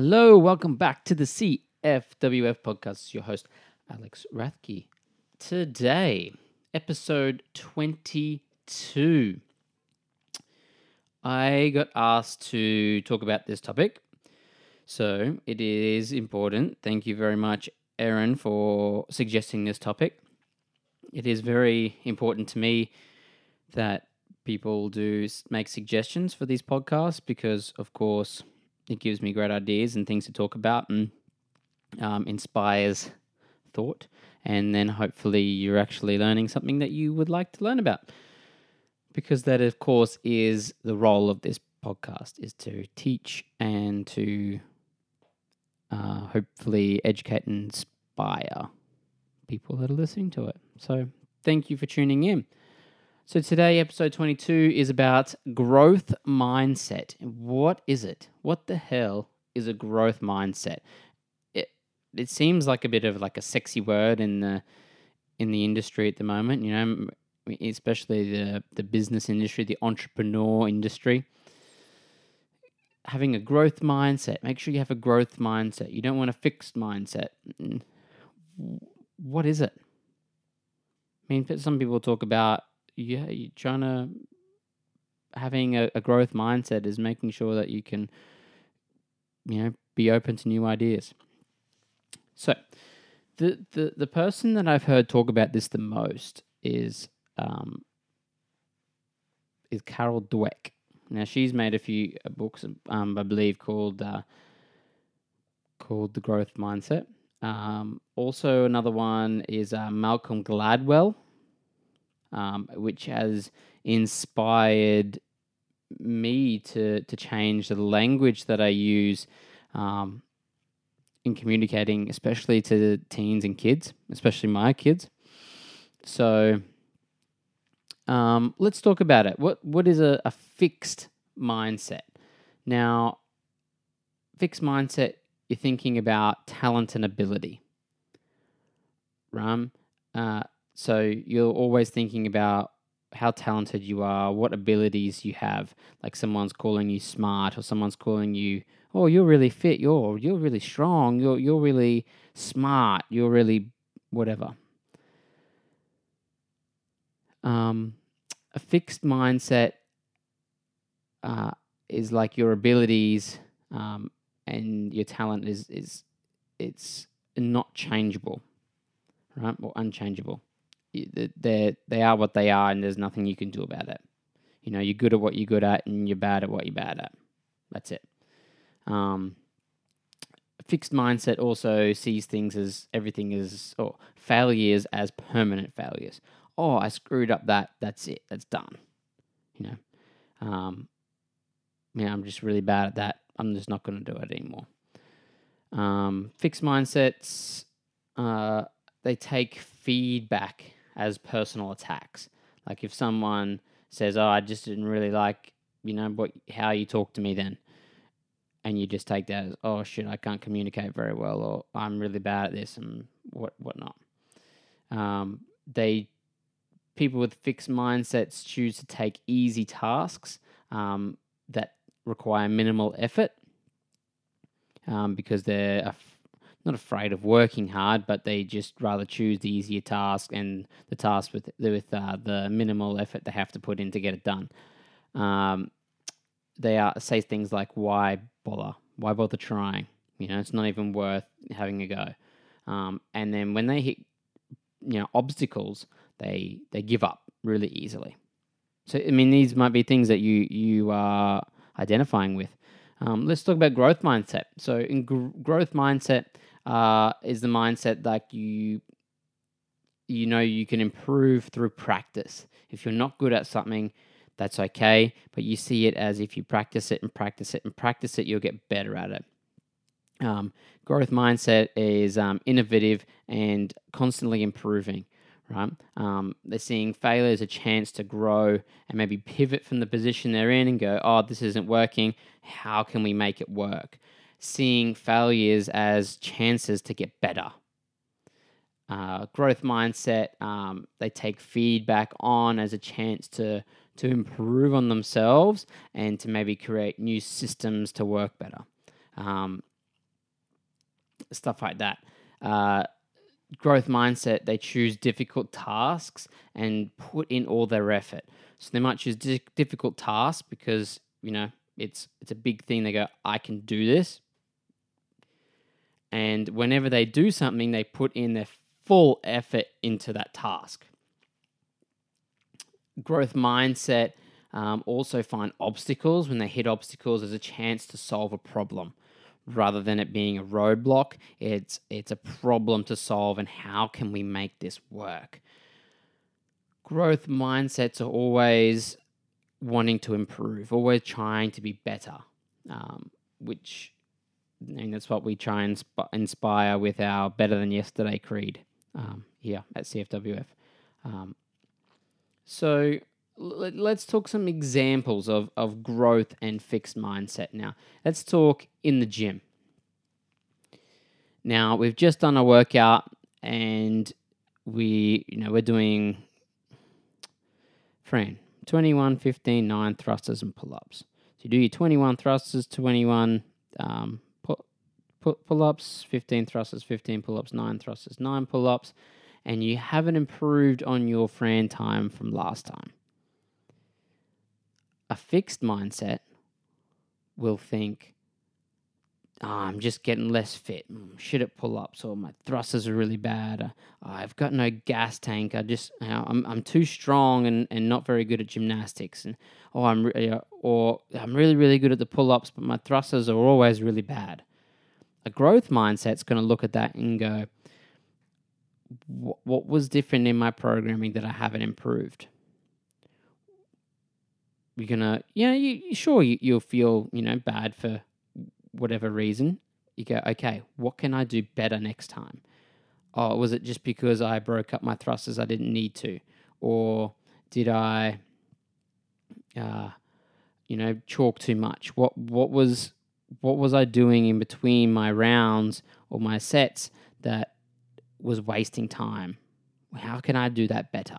Hello, welcome back to the CFWF podcast. Your host, Alex Rathke. Today, episode 22. I got asked to talk about this topic, so it is important. Thank you very much, Erin, for suggesting this topic. It is very important to me that people do make suggestions for these podcasts because, of course, it gives me great ideas and things to talk about and um, inspires thought. And then hopefully you're actually learning something that you would like to learn about. Because that, of course, is the role of this podcast is to teach and to uh, hopefully educate and inspire people that are listening to it. So thank you for tuning in. So today, episode 22 is about growth mindset. What is it? What the hell is a growth mindset? It it seems like a bit of like a sexy word in the in the industry at the moment, you know, especially the the business industry, the entrepreneur industry. Having a growth mindset. Make sure you have a growth mindset. You don't want a fixed mindset. What is it? I mean, some people talk about yeah, you're trying to having a, a growth mindset is making sure that you can, you know, be open to new ideas. So, the the the person that I've heard talk about this the most is um is Carol Dweck. Now she's made a few uh, books, um, I believe, called uh, called The Growth Mindset. Um, also, another one is uh, Malcolm Gladwell um, which has inspired me to to change the language that I use um, in communicating, especially to teens and kids, especially my kids. So um, let's talk about it. What what is a, a fixed mindset? Now, fixed mindset, you're thinking about talent and ability. Right? Uh, so you're always thinking about how talented you are, what abilities you have. Like someone's calling you smart, or someone's calling you, "Oh, you're really fit. You're you're really strong. You're you're really smart. You're really whatever." Um, a fixed mindset uh, is like your abilities um, and your talent is is it's not changeable, right, or unchangeable they they are what they are, and there's nothing you can do about it. You know, you're good at what you're good at, and you're bad at what you're bad at. That's it. Um, fixed mindset also sees things as everything is or failures as permanent failures. Oh, I screwed up that. That's it. That's done. You know, um, I'm just really bad at that. I'm just not going to do it anymore. Um, fixed mindsets, uh, they take feedback as personal attacks. Like if someone says, "Oh, I just didn't really like, you know, what how you talk to me then." And you just take that as, "Oh shit, I can't communicate very well or I'm really bad at this and what whatnot." Um, they people with fixed mindsets choose to take easy tasks um, that require minimal effort um, because they're not afraid of working hard, but they just rather choose the easier task and the task with with uh, the minimal effort they have to put in to get it done. Um, they are say things like, "Why bother? Why bother trying? You know, it's not even worth having a go." Um, and then when they hit, you know, obstacles, they they give up really easily. So I mean, these might be things that you you are identifying with. Um, let's talk about growth mindset. So in gr- growth mindset uh, is the mindset that you you know you can improve through practice. If you're not good at something, that's okay, but you see it as if you practice it and practice it and practice it, you'll get better at it. Um, growth mindset is um, innovative and constantly improving right? Um, they're seeing failure as a chance to grow and maybe pivot from the position they're in and go, oh, this isn't working. How can we make it work? Seeing failures as chances to get better. Uh, growth mindset, um, they take feedback on as a chance to to improve on themselves and to maybe create new systems to work better. Um, stuff like that. Uh, growth mindset, they choose difficult tasks and put in all their effort. So they might choose di- difficult tasks because you know it's it's a big thing. They go, I can do this, and whenever they do something, they put in their full effort into that task. Growth mindset um, also find obstacles. When they hit obstacles, as a chance to solve a problem rather than it being a roadblock. It's it's a problem to solve, and how can we make this work? Growth mindsets are always wanting to improve, always trying to be better, um, which Mean, that's what we try and sp- inspire with our Better Than Yesterday creed um, here at CFWF. Um, so l- let's talk some examples of, of growth and fixed mindset now. Let's talk in the gym. Now, we've just done a workout and we, you know, we're doing, Fran, 21, 15, 9 thrusters and pull ups. So you do your 21 thrusters, 21 um, pull ups, 15 thrusters, 15 pull ups, 9 thrusters, 9 pull ups, and you haven't improved on your Fran time from last time. A fixed mindset will think, oh, I'm just getting less fit. Mm, shit at pull ups, or my thrusters are really bad. Uh, I've got no gas tank. I just, you know, I'm, I'm too strong and, and not very good at gymnastics. And oh, I'm re- or I'm really really good at the pull ups, but my thrusters are always really bad. A growth mindset's going to look at that and go, what was different in my programming that I haven't improved? You're gonna, yeah, you sure you, you'll feel, you know, bad for whatever reason. You go, okay, what can I do better next time? Oh, was it just because I broke up my thrusters I didn't need to, or did I, uh, you know, chalk too much? What what was what was I doing in between my rounds or my sets that was wasting time? How can I do that better?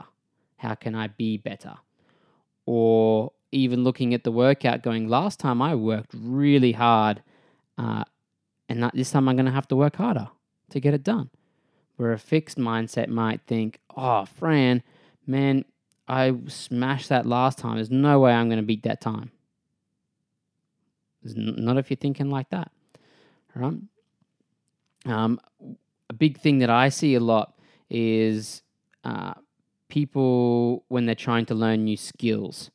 How can I be better? Or even looking at the workout, going, last time I worked really hard, uh, and that, this time I'm going to have to work harder to get it done. Where a fixed mindset might think, oh, Fran, man, I smashed that last time. There's no way I'm going to beat that time. Not if you're thinking like that, right? Um, a big thing that I see a lot is uh, people when they're trying to learn new skills.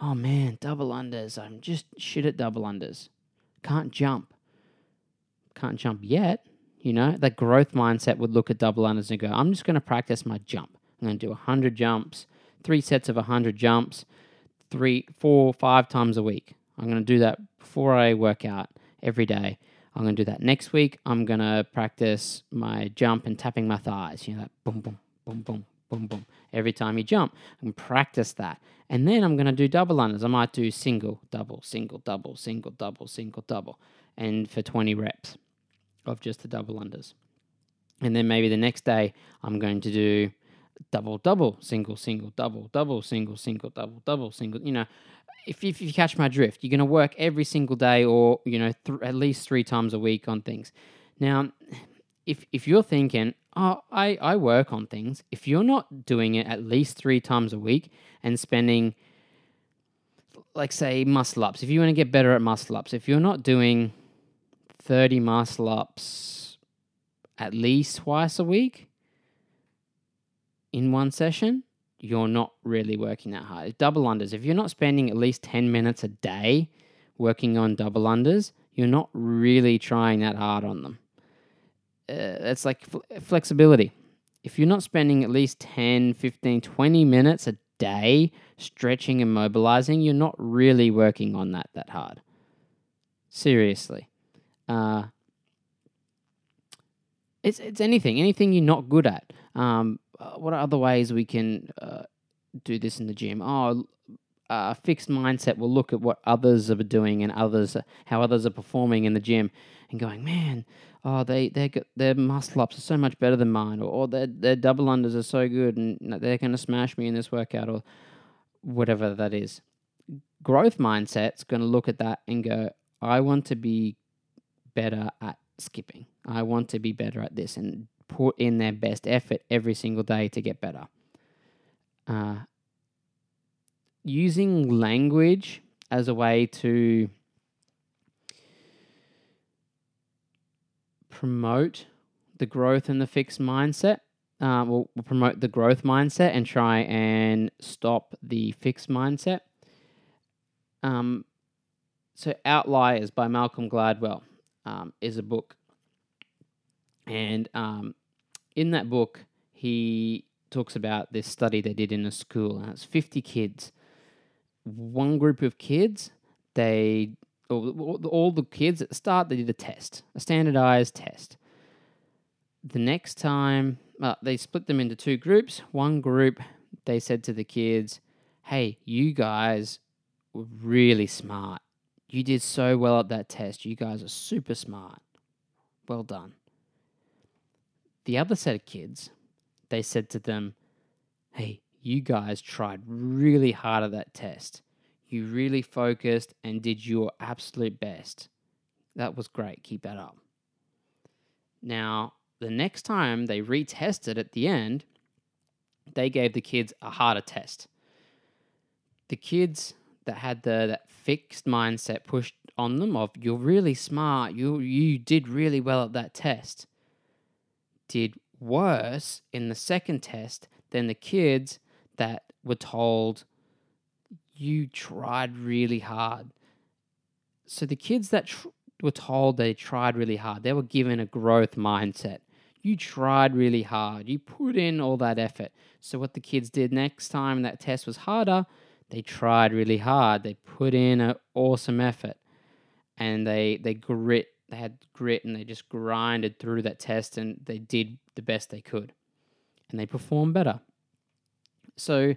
Oh man, double unders. I'm just shit at double unders. Can't jump. Can't jump yet. You know, that growth mindset would look at double unders and go, I'm just going to practice my jump. I'm going to do 100 jumps, three sets of 100 jumps, three, four, five times a week. I'm going to do that before I work out every day. I'm going to do that next week. I'm going to practice my jump and tapping my thighs. You know, that boom, boom, boom, boom, boom, boom. Every time you jump, and practice that. And then I'm going to do double unders. I might do single, double, single, double, single, double, single, double. And for 20 reps of just the double unders. And then maybe the next day, I'm going to do double, double, single, single, double, double, single, single, double, double, single. You know, if, if you catch my drift, you're going to work every single day or, you know, th- at least three times a week on things. Now, if, if you're thinking, oh, I, I work on things, if you're not doing it at least three times a week and spending, like, say, muscle ups, if you want to get better at muscle ups, if you're not doing 30 muscle ups at least twice a week in one session, you're not really working that hard. Double unders, if you're not spending at least 10 minutes a day working on double unders, you're not really trying that hard on them. Uh, that's like fl- flexibility. If you're not spending at least 10, 15, 20 minutes a day stretching and mobilizing, you're not really working on that that hard. Seriously. Uh, it's, it's anything, anything you're not good at. Um, uh, what are other ways we can uh, do this in the gym? Oh, a fixed mindset will look at what others are doing and others how others are performing in the gym and going, man, oh they they their muscle ups are so much better than mine, or, or their their double unders are so good and they're going to smash me in this workout, or whatever that is. Growth mindset's going to look at that and go, I want to be better at skipping. I want to be better at this and put in their best effort every single day to get better. Uh, using language as a way to promote the growth and the fixed mindset. Uh, we'll, we'll promote the growth mindset and try and stop the fixed mindset. Um, so, Outliers by Malcolm Gladwell um, is a book. And um, in that book, he talks about this study they did in a school, and it's 50 kids. One group of kids, they all, the kids at the start they did a test, a standardized test. The next time, uh, they split them into two groups. One group, they said to the kids, "Hey, you guys were really smart. You did so well at that test. You guys are super smart. Well done." The other set of kids, they said to them, Hey, you guys tried really hard at that test. You really focused and did your absolute best. That was great. Keep that up. Now, the next time they retested at the end, they gave the kids a harder test. The kids that had the that fixed mindset pushed on them of you're really smart, you you did really well at that test, did worse in the second test than the kids that were told you tried really hard. So the kids that tr- were told they tried really hard, they were given a growth mindset. You tried really hard. You put in all that effort. So what the kids did next time that test was harder, they tried really hard. They put in an awesome effort, and they they grit. They had grit, and they just grinded through that test, and they did the best they could, and they performed better. So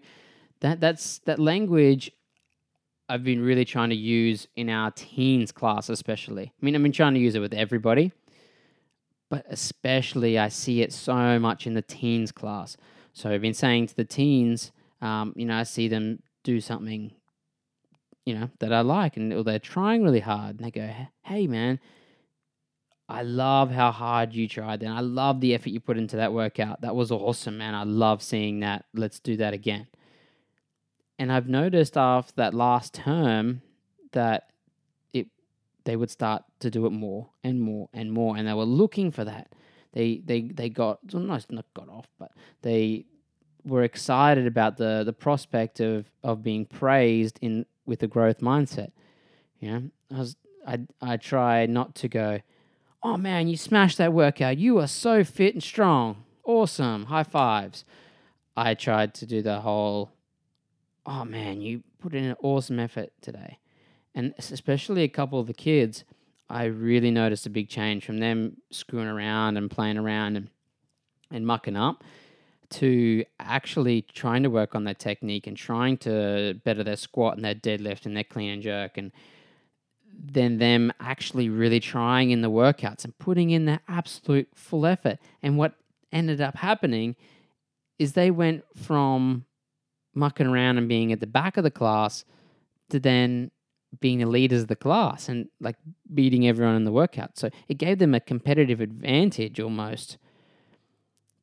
that that's that language I've been really trying to use in our teens class, especially. I mean, I've been trying to use it with everybody, but especially I see it so much in the teens class. So I've been saying to the teens, um, you know, I see them do something, you know, that I like, and they're trying really hard, and they go, "Hey, man." I love how hard you tried and I love the effort you put into that workout. That was awesome, man. I love seeing that. Let's do that again. And I've noticed after that last term that it they would start to do it more and more and more, and they were looking for that. They they they got well, no, not got off, but they were excited about the the prospect of of being praised in with a growth mindset. You know, I was I I try not to go, oh man, you smashed that workout. You are so fit and strong. Awesome. High fives. I tried to do the whole oh man, you put in an awesome effort today. And especially a couple of the kids, I really noticed a big change from them screwing around and playing around and, and mucking up to actually trying to work on their technique and trying to better their squat and their deadlift and their clean and jerk and then them actually really trying in the workouts and putting in their absolute full effort. And what ended up happening is they went from mucking around and being at the back of the class to then being the leaders of the class and like beating everyone in the workout. So it gave them a competitive advantage almost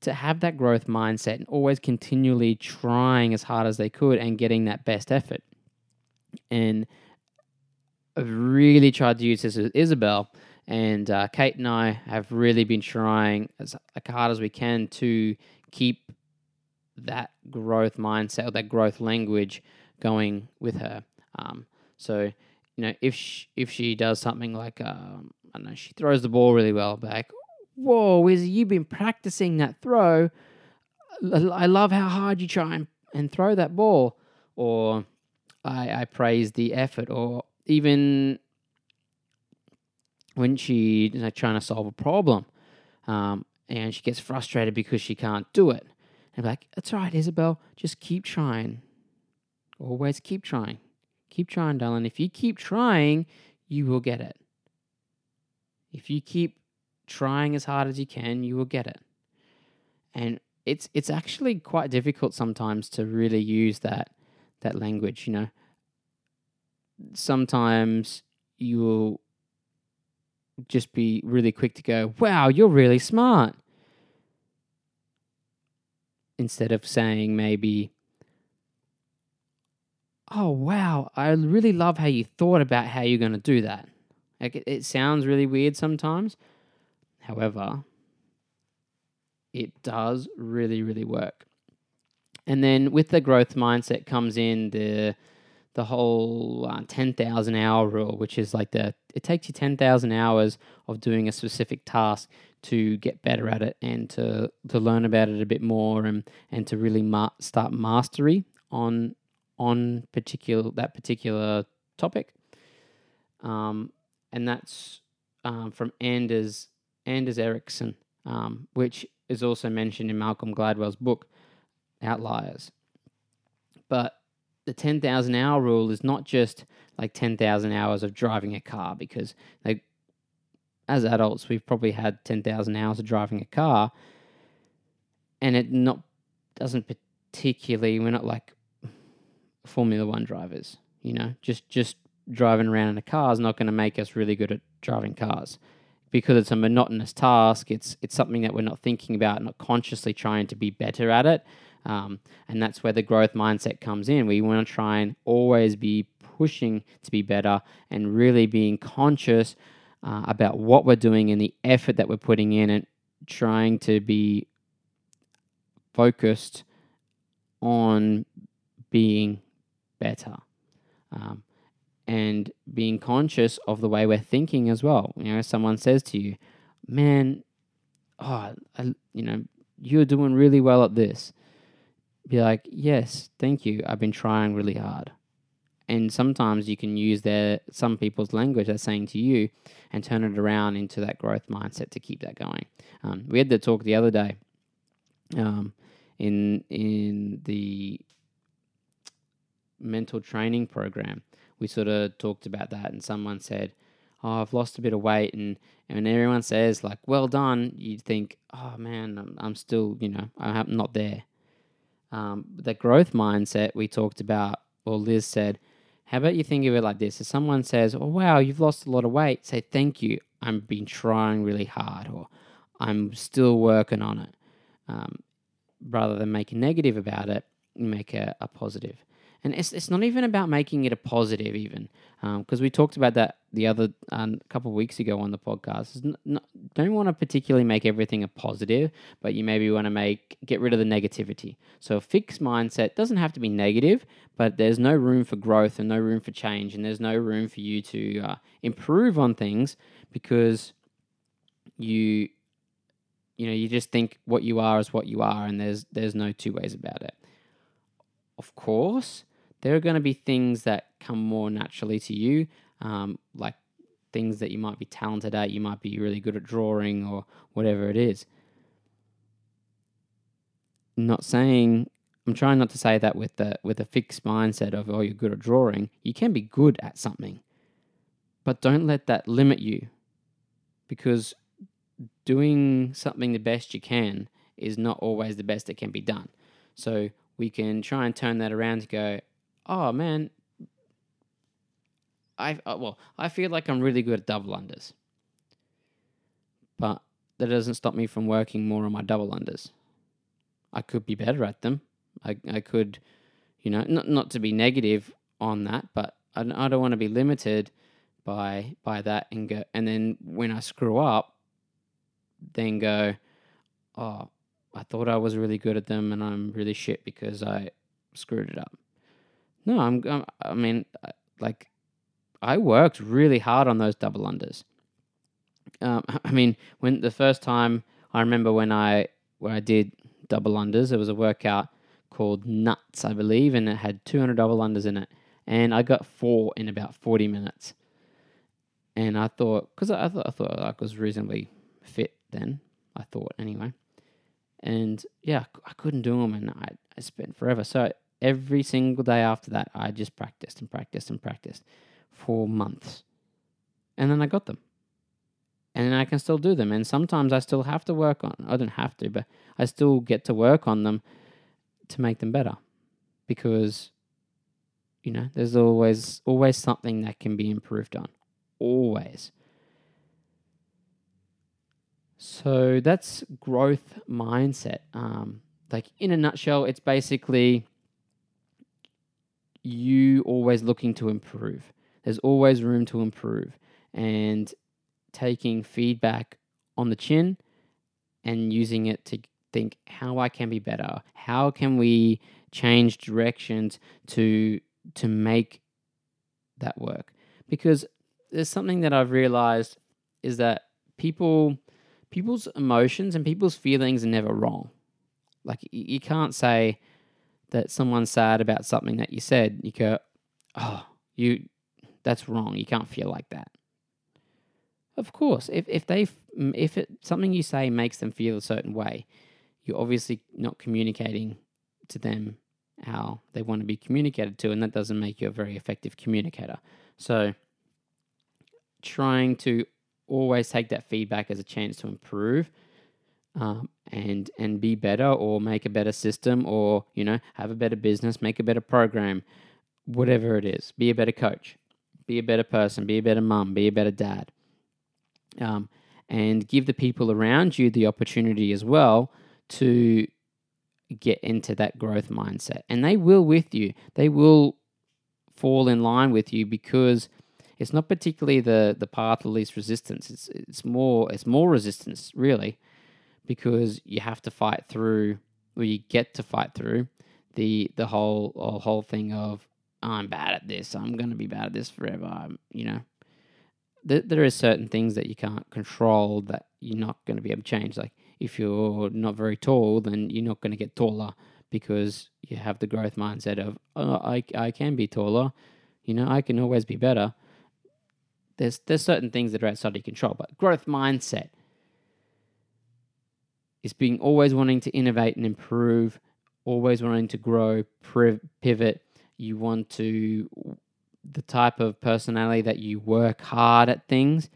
to have that growth mindset and always continually trying as hard as they could and getting that best effort. And I've really tried to use this with Isabel, and uh, Kate and I have really been trying as hard as we can to keep that growth mindset or that growth language going with her. Um, so, you know, if she, if she does something like, um, I don't know, she throws the ball really well back. Whoa, Izzy, you've been practicing that throw. I love how hard you try and, and throw that ball. Or I, I praise the effort. Or even when she's trying to solve a problem um, and she gets frustrated because she can't do it and be like, "That's right, Isabel. Just keep trying. Always keep trying. Keep trying, darling. If you keep trying, you will get it. If you keep trying as hard as you can, you will get it." And it's it's actually quite difficult sometimes to really use that that language. You know, sometimes you will just be really quick to go, wow, you're really smart. Instead of saying maybe, oh, wow, I really love how you thought about how you're going to do that. Like it, it sounds really weird sometimes. However, it does really, really work. And then with the growth mindset comes in the the whole uh, 10,000 hour rule, which is like the it takes you 10,000 hours of doing a specific task to get better at it and to to learn about it a bit more and and to really ma- start mastery on on particular that particular topic. Um, and that's um, from Anders Anders Ericsson, um, which is also mentioned in Malcolm Gladwell's book Outliers. But the 10,000 hour rule is not just like 10,000 hours of driving a car because like as adults we've probably had 10,000 hours of driving a car and it not doesn't particularly we're not like formula 1 drivers you know? Just just driving around in a car is not going to make us really good at driving cars because it's a monotonous task. It's it's something that we're not thinking about not consciously trying to be better at it um, and that's where the growth mindset comes in. We want to try and always be pushing to be better and really being conscious uh, about what we're doing and the effort that we're putting in and trying to be focused on being better. Um, and being conscious of the way we're thinking as well. You know, someone says to you, "Man, oh, I, you know, you're doing really well at this." Be like, yes, thank you. I've been trying really hard. And sometimes you can use their some people's language they're saying to you and turn it around into that growth mindset to keep that going. Um, we had the talk the other day um, in in the mental training program. We sort of talked about that, and someone said, "Oh, I've lost a bit of weight," and and everyone says like, "Well done," you think, "Oh man, I'm, I'm still, you know, I'm not there." Um, the growth mindset we talked about, or Liz said, how about you think of it like this? If someone says, Oh, wow, you've lost a lot of weight, say, Thank you. I've been trying really hard, or I'm still working on it. Um, rather than make a negative about it, make a, a positive and it's it's not even about making it a positive even because um, we talked about that the other um, couple of weeks ago on the podcast. N- n- don't want to particularly make everything a positive but you maybe want to make get rid of the negativity. So a fixed mindset doesn't have to be negative but there's no room for growth and no room for change and there's no room for you to uh, improve on things because you you know you just think what you are is what you are and there's there's no two ways about it. Of course there are going to be things that come more naturally to you, um, like things that you might be talented at. You might be really good at drawing or whatever it is. Not saying I'm trying not to say that with the with a fixed mindset of oh you're good at drawing. You can be good at something, but don't let that limit you, because doing something the best you can is not always the best that can be done. So we can try and turn that around to go, oh man, I uh, well, I feel like I'm really good at double unders, but that doesn't stop me from working more on my double unders. I could be better at them. I I could, you know, not not to be negative on that, but I, I don't want to be limited by by that and go and then when I screw up, then go, oh, I thought I was really good at them and I'm really shit because I screwed it up. No, I'm. I mean, like, I worked really hard on those double unders. Um, I mean, when the first time I remember when I where I did double unders, it was a workout called Nuts, I believe, and it had 200 double unders in it, and I got four in about 40 minutes. And I thought, because I, I thought I thought I was reasonably fit then, I thought anyway, and yeah, I couldn't do them, and I, I spent forever. So every single day after that, I just practiced and practiced and practiced for months. And then I got them. And then I can still do them. And sometimes I still have to work on I don't have to, but I still get to work on them to make them better. Because you know, there's always always something that can be improved on. Always. So that's growth mindset. Um, like in a nutshell, it's basically you always looking to improve. There's always room to improve, and taking feedback on the chin and using it to think how I can be better. How can we change directions to to make that work? Because there's something that I've realized is that people people's emotions and people's feelings are never wrong. Like you can't say that someone's sad about something that you said. You go, "Oh, you that's wrong. You can't feel like that." Of course, if if they mm, if it something you say makes them feel a certain way, you're obviously not communicating to them how they want to be communicated to, and that doesn't make you a very effective communicator. So, trying to always take that feedback as a chance to improve um, and and be better or make a better system or you know have a better business make a better program whatever it is. Be a better coach. Be a better person. Be a better mum. Be a better dad. Um, and give the people around you the opportunity as well to get into that growth mindset. And they will with you. They will fall in line with you because it's not particularly the the path of least resistance. It's it's more it's more resistance really, because you have to fight through or you get to fight through the the whole whole thing of I'm bad at this. I'm going to be bad at this forever. I'm, you know, th- there are certain things that you can't control that you're not going to be able to change. Like if you're not very tall, then you're not going to get taller because you have the growth mindset of oh, I I can be taller. You know, I can always be better there's there's certain things that are outside of your control, but growth mindset is being always wanting to innovate and improve, always wanting to grow, pivot. You want to the type of personality that you work hard at things.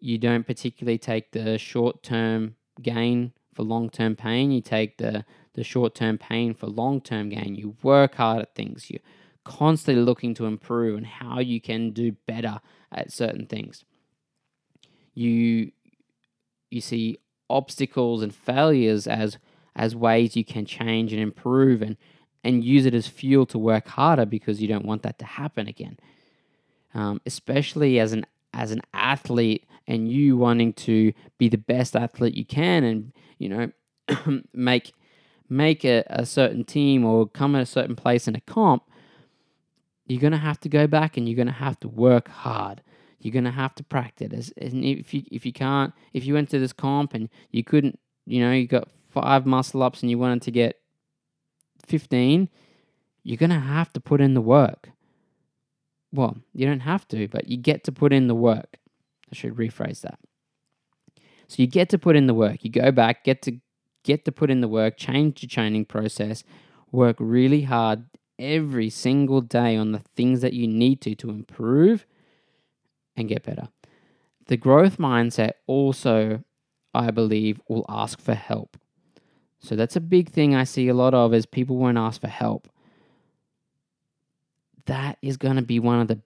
You don't particularly take the short term gain for long term pain. You take the the short term pain for long term gain. You work hard at things. You're constantly looking to improve and how you can do better at certain things. You you see obstacles and failures as as ways you can change and improve and and use it as fuel to work harder because you don't want that to happen again. Um, especially as an as an athlete and you wanting to be the best athlete you can and you know make make a, a certain team or come at a certain place in a comp you're to have to go back and you're to have to work hard. You're to have to practice. And if you if you can't, if you went to this comp and you couldn't, you know, you got five muscle ups and you wanted to get 15, you're to have to put in the work. Well, you don't have to, but you get to put in the work. I should rephrase that. So you get to put in the work. You go back, get to get to put in the work, change your training process, work really hard every single day on the things that you need to to improve and get better. The growth mindset also, I believe, will ask for help. So that's a big thing I see a lot of is people won't ask for help. That is going to be one of the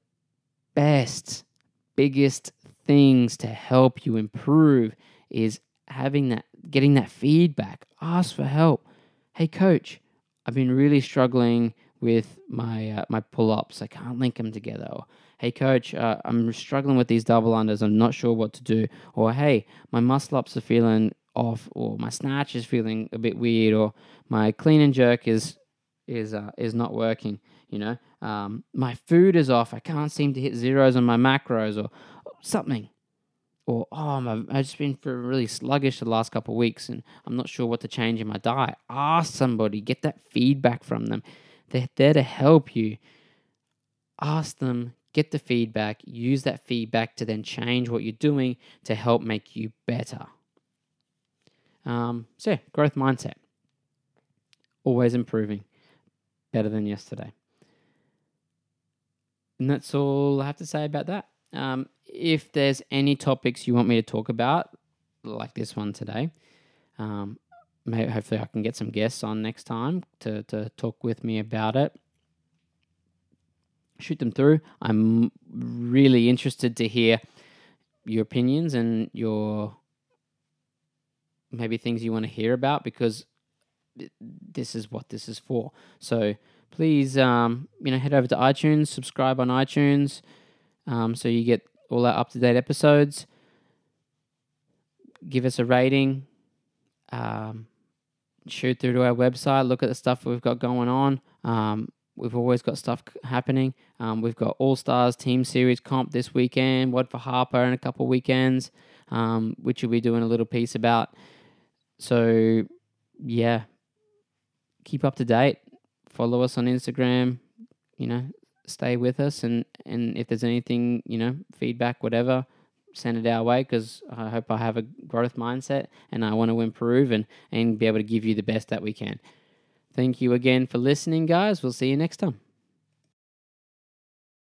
best, biggest things to help you improve is having that, getting that feedback. Ask for help. Hey, coach, I've been really struggling with my uh, my pull ups. I can't link them together. Hey coach, uh, I'm struggling with these double unders. I'm not sure what to do. Or hey, my muscle ups are feeling off, or my snatch is feeling a bit weird, or my clean and jerk is is uh, is not working. You know, um, my food is off. I can't seem to hit zeros on my macros, or something. Or oh, I've just been really sluggish the last couple of weeks, and I'm not sure what to change in my diet. Ask somebody, get that feedback from them they're there to help you. Ask them, get the feedback, use that feedback to then change what you're doing to help make you better. Um, so, yeah, growth mindset. Always improving, better than yesterday. And that's all I have to say about that. Um, if there's any topics you want me to talk about, like this one today, um, maybe hopefully I can get some guests on next time to, to talk with me about it. Shoot them through. I'm really interested to hear your opinions and your maybe things you want to hear about because this is what this is for. So please, um, you know, head over to iTunes, subscribe on iTunes, um, so you get all our up to date episodes. Give us a rating. Um, shoot through to our website. Look at the stuff we've got going on. We've always got stuff happening. Um, we've got All Stars Team Series comp this weekend. What for Harper in a couple weekends, um, which we'll be doing a little piece about. So, yeah, keep up to date. Follow us on Instagram. You know, stay with us, and and if there's anything, you know, feedback, whatever, send it our way because I hope I have a growth mindset and I want to improve and and be able to give you the best that we can. Thank you again for listening, guys. We'll see you next time.